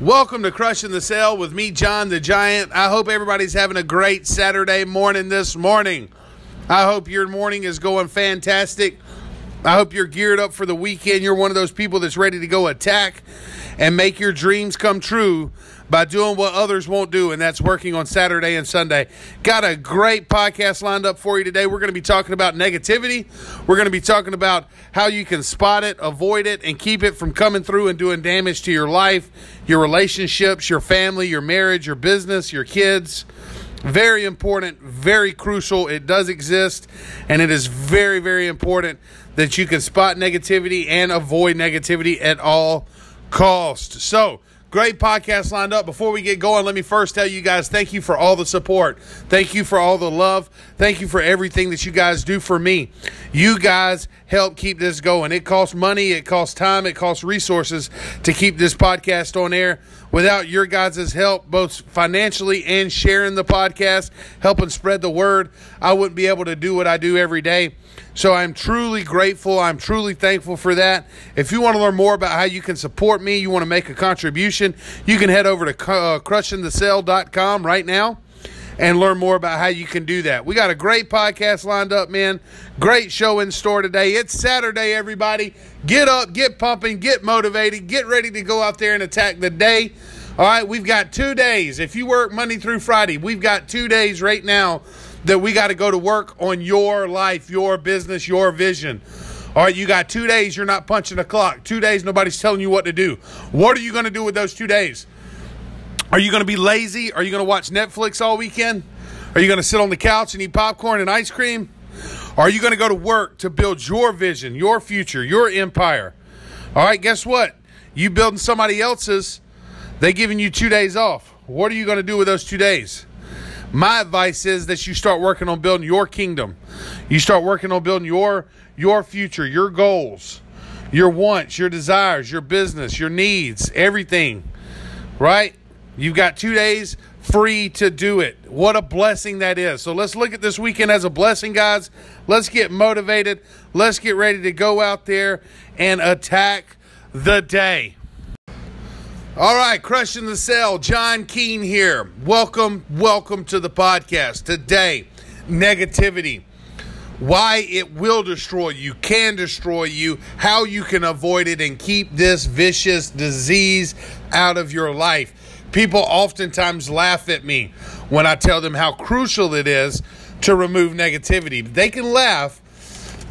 Welcome to Crushing the Sale with me, John the Giant. I hope everybody's having a great Saturday morning this morning. I hope your morning is going fantastic. I hope you're geared up for the weekend. You're one of those people that's ready to go attack and make your dreams come true by doing what others won't do, and that's working on Saturday and Sunday. Got a great podcast lined up for you today. We're going to be talking about negativity. We're going to be talking about how you can spot it, avoid it, and keep it from coming through and doing damage to your life, your relationships, your family, your marriage, your business, your kids. Very important, very crucial. It does exist, and it is very, very important that you can spot negativity and avoid negativity at all costs. So, Great podcast lined up. Before we get going, let me first tell you guys thank you for all the support. Thank you for all the love. Thank you for everything that you guys do for me. You guys help keep this going. It costs money, it costs time, it costs resources to keep this podcast on air. Without your guys' help, both financially and sharing the podcast, helping spread the word, I wouldn't be able to do what I do every day. So I'm truly grateful. I'm truly thankful for that. If you want to learn more about how you can support me, you want to make a contribution, you can head over to uh, crushingthesale.com right now and learn more about how you can do that. We got a great podcast lined up, man. Great show in store today. It's Saturday, everybody. Get up, get pumping, get motivated, get ready to go out there and attack the day. All right, we've got two days. If you work Monday through Friday, we've got two days right now that we got to go to work on your life, your business, your vision. All right, you got two days, you're not punching a clock. Two days, nobody's telling you what to do. What are you going to do with those two days? Are you going to be lazy? Are you going to watch Netflix all weekend? Are you going to sit on the couch and eat popcorn and ice cream? Are you going to go to work to build your vision, your future, your empire? All right, guess what? You building somebody else's, they giving you two days off. What are you going to do with those two days? My advice is that you start working on building your kingdom. You start working on building your your future, your goals, your wants, your desires, your business, your needs, everything. Right? You've got 2 days free to do it. What a blessing that is. So let's look at this weekend as a blessing, guys. Let's get motivated. Let's get ready to go out there and attack the day. All right, crushing the sale. John Keene here. Welcome, welcome to the podcast. Today, negativity. Why it will destroy you, can destroy you, how you can avoid it and keep this vicious disease out of your life. People oftentimes laugh at me when I tell them how crucial it is to remove negativity. They can laugh,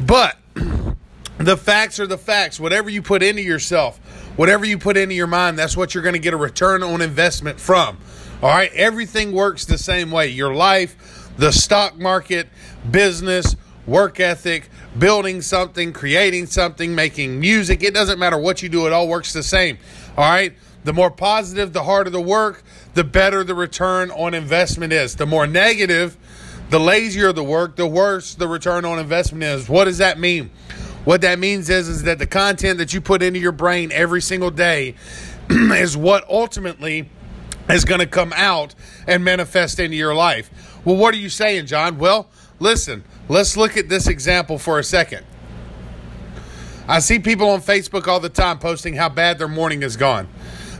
but the facts are the facts. Whatever you put into yourself, Whatever you put into your mind, that's what you're going to get a return on investment from. All right, everything works the same way. Your life, the stock market, business, work ethic, building something, creating something, making music, it doesn't matter what you do, it all works the same. All right? The more positive, the harder the work, the better the return on investment is. The more negative, the lazier the work, the worse the return on investment is. What does that mean? What that means is, is that the content that you put into your brain every single day is what ultimately is going to come out and manifest into your life. Well, what are you saying, John? Well, listen, let's look at this example for a second. I see people on Facebook all the time posting how bad their morning has gone.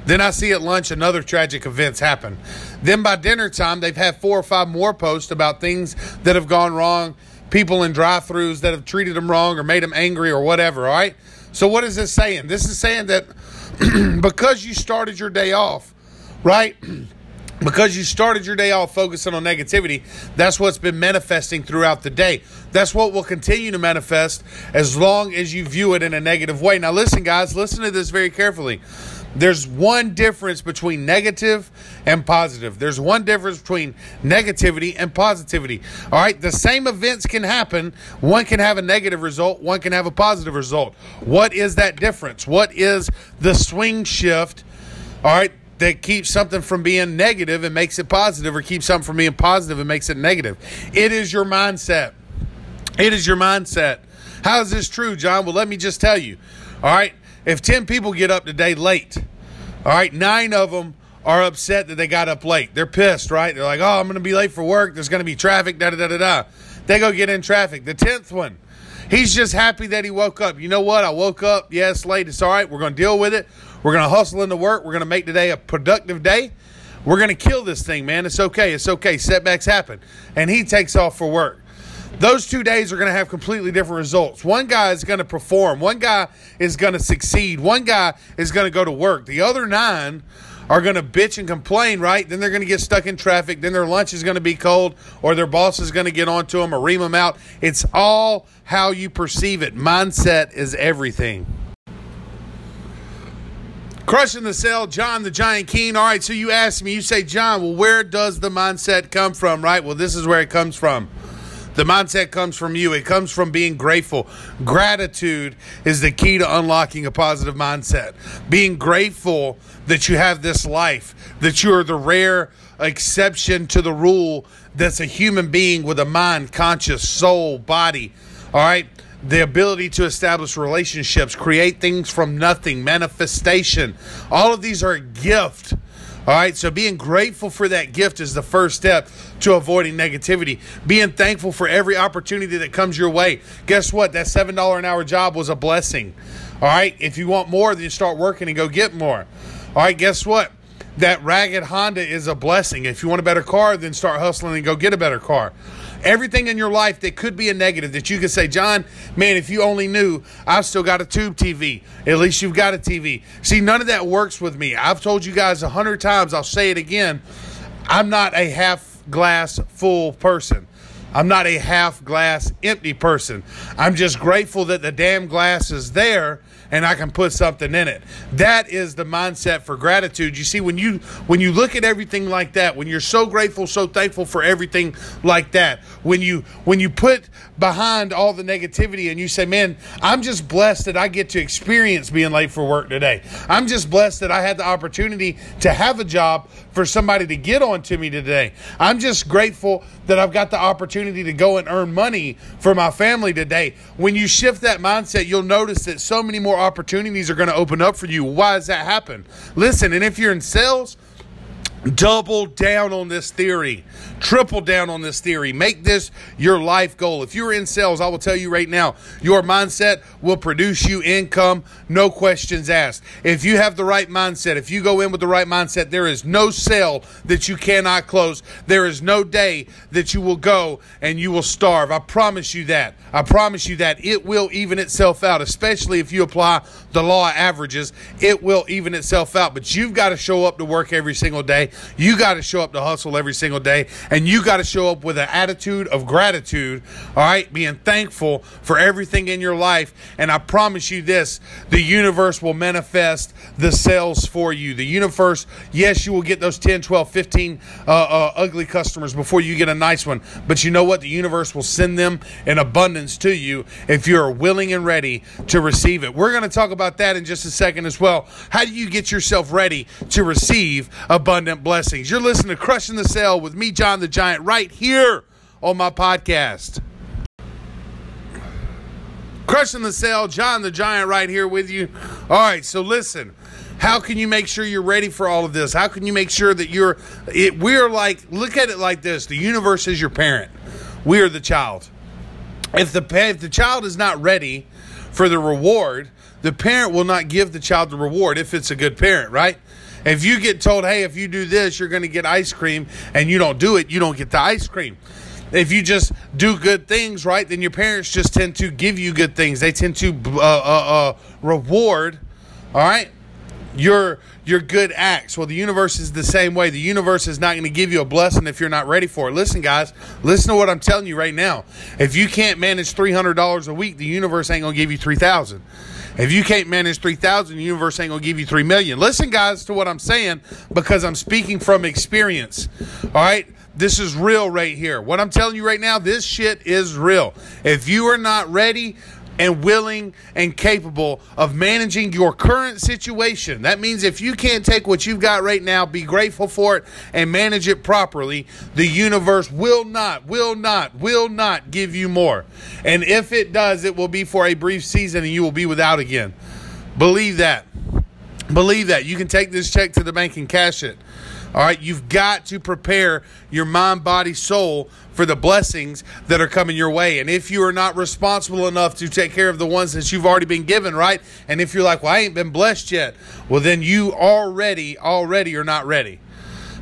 Then I see at lunch another tragic events happen. Then by dinner time, they've had four or five more posts about things that have gone wrong people in drive-throughs that have treated them wrong or made them angry or whatever, all right? So what is this saying? This is saying that because you started your day off, right? because you started your day off focusing on negativity, that's what's been manifesting throughout the day. That's what will continue to manifest as long as you view it in a negative way. Now, listen, guys, listen to this very carefully. There's one difference between negative and positive. There's one difference between negativity and positivity. All right, the same events can happen. One can have a negative result, one can have a positive result. What is that difference? What is the swing shift? All right, that keeps something from being negative and makes it positive, or keeps something from being positive and makes it negative. It is your mindset. It is your mindset. How is this true, John? Well, let me just tell you. All right, if 10 people get up today late, all right, nine of them are upset that they got up late. They're pissed, right? They're like, oh, I'm going to be late for work. There's going to be traffic, da da da da da. They go get in traffic. The 10th one, he's just happy that he woke up. You know what? I woke up. Yes, late. It's all right. We're going to deal with it. We're going to hustle into work. We're going to make today a productive day. We're going to kill this thing, man. It's okay. It's okay. Setbacks happen. And he takes off for work. Those two days are going to have completely different results. One guy is going to perform. One guy is going to succeed. One guy is going to go to work. The other nine are going to bitch and complain, right? Then they're going to get stuck in traffic. Then their lunch is going to be cold, or their boss is going to get onto them or ream them out. It's all how you perceive it. Mindset is everything. Crushing the Sale, John the Giant Keen. All right, so you ask me, you say, John, well, where does the mindset come from, right? Well, this is where it comes from. The mindset comes from you. It comes from being grateful. Gratitude is the key to unlocking a positive mindset. Being grateful that you have this life, that you are the rare exception to the rule that's a human being with a mind, conscious, soul, body. All right? The ability to establish relationships, create things from nothing, manifestation. All of these are a gift all right, so being grateful for that gift is the first step to avoiding negativity. Being thankful for every opportunity that comes your way. Guess what? That $7 an hour job was a blessing. All right, if you want more, then you start working and go get more. All right, guess what? That ragged Honda is a blessing. If you want a better car, then start hustling and go get a better car everything in your life that could be a negative that you could say, John, man, if you only knew, I've still got a tube TV. At least you've got a TV. See, none of that works with me. I've told you guys a hundred times, I'll say it again. I'm not a half glass full person. I'm not a half glass empty person. I'm just grateful that the damn glass is there and I can put something in it. That is the mindset for gratitude. You see, when you when you look at everything like that, when you're so grateful, so thankful for everything like that, when you when you put behind all the negativity and you say, Man, I'm just blessed that I get to experience being late for work today. I'm just blessed that I had the opportunity to have a job for somebody to get on to me today. I'm just grateful that I've got the opportunity to go and earn money for my family today. When you shift that mindset, you'll notice that so many more opportunities are going to open up for you. Why does that happen? Listen, and if you're in sales, Double down on this theory. Triple down on this theory. Make this your life goal. If you're in sales, I will tell you right now, your mindset will produce you income, no questions asked. If you have the right mindset, if you go in with the right mindset, there is no sale that you cannot close. There is no day that you will go and you will starve. I promise you that. I promise you that it will even itself out, especially if you apply the law of averages. It will even itself out. But you've got to show up to work every single day. You got to show up to hustle every single day, and you got to show up with an attitude of gratitude, all right, being thankful for everything in your life. And I promise you this the universe will manifest the sales for you. The universe, yes, you will get those 10, 12, 15 uh, uh, ugly customers before you get a nice one. But you know what? The universe will send them in abundance to you if you're willing and ready to receive it. We're going to talk about that in just a second as well. How do you get yourself ready to receive abundant blessings. You're listening to Crushing the Sale with me, John the Giant, right here on my podcast. Crushing the Sale, John the Giant, right here with you. All right, so listen. How can you make sure you're ready for all of this? How can you make sure that you're it, we're like look at it like this. The universe is your parent. We are the child. If the if the child is not ready for the reward, the parent will not give the child the reward if it's a good parent, right? If you get told, hey, if you do this, you're going to get ice cream, and you don't do it, you don't get the ice cream. If you just do good things, right, then your parents just tend to give you good things. They tend to uh, uh, uh, reward, all right, your your good acts. Well, the universe is the same way. The universe is not going to give you a blessing if you're not ready for it. Listen, guys, listen to what I'm telling you right now. If you can't manage three hundred dollars a week, the universe ain't going to give you three thousand. If you can't manage 3,000, the universe ain't going to give you 3 million. Listen, guys, to what I'm saying because I'm speaking from experience. All right? This is real right here. What I'm telling you right now, this shit is real. If you are not ready and willing and capable of managing your current situation. That means if you can't take what you've got right now, be grateful for it and manage it properly, the universe will not, will not, will not give you more. And if it does, it will be for a brief season and you will be without again. Believe that. Believe that. You can take this check to the bank and cash it. All right, you've got to prepare your mind, body, soul for the blessings that are coming your way. And if you are not responsible enough to take care of the ones that you've already been given, right? And if you're like, well, I ain't been blessed yet, well, then you already, already are not ready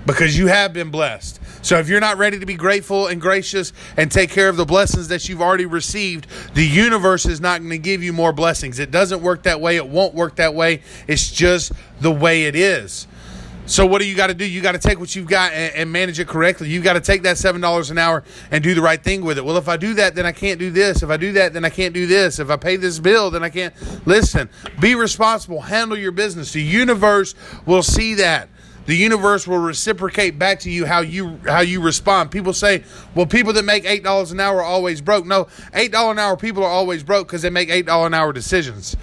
because you have been blessed. So if you're not ready to be grateful and gracious and take care of the blessings that you've already received, the universe is not going to give you more blessings. It doesn't work that way. It won't work that way. It's just the way it is. So what do you got to do? You got to take what you've got and, and manage it correctly. You got to take that seven dollars an hour and do the right thing with it. Well, if I do that, then I can't do this. If I do that, then I can't do this. If I pay this bill, then I can't. Listen, be responsible. Handle your business. The universe will see that. The universe will reciprocate back to you how you how you respond. People say, "Well, people that make eight dollars an hour are always broke." No, eight dollar an hour people are always broke because they make eight dollar an hour decisions.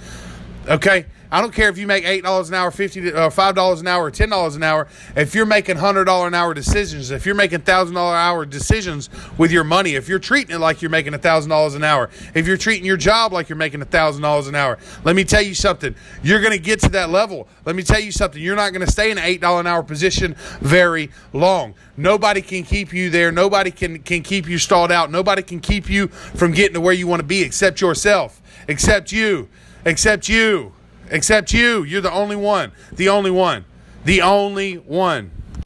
Okay I don't care if you make eight dollars an hour, fifty uh, five dollars an hour, or ten dollars an hour. If you're making hundred dollar an hour decisions, if you're making thousand dollar an hour decisions with your money, if you're treating it like you're making thousand dollars an hour, if you're treating your job like you're making thousand dollars an hour, let me tell you something. You're going to get to that level. Let me tell you something. You're not going to stay in an eight dollar an hour position very long. Nobody can keep you there. Nobody can can keep you stalled out. Nobody can keep you from getting to where you want to be except yourself. Except you. Except you except you. You're the only one. The only one. The only one.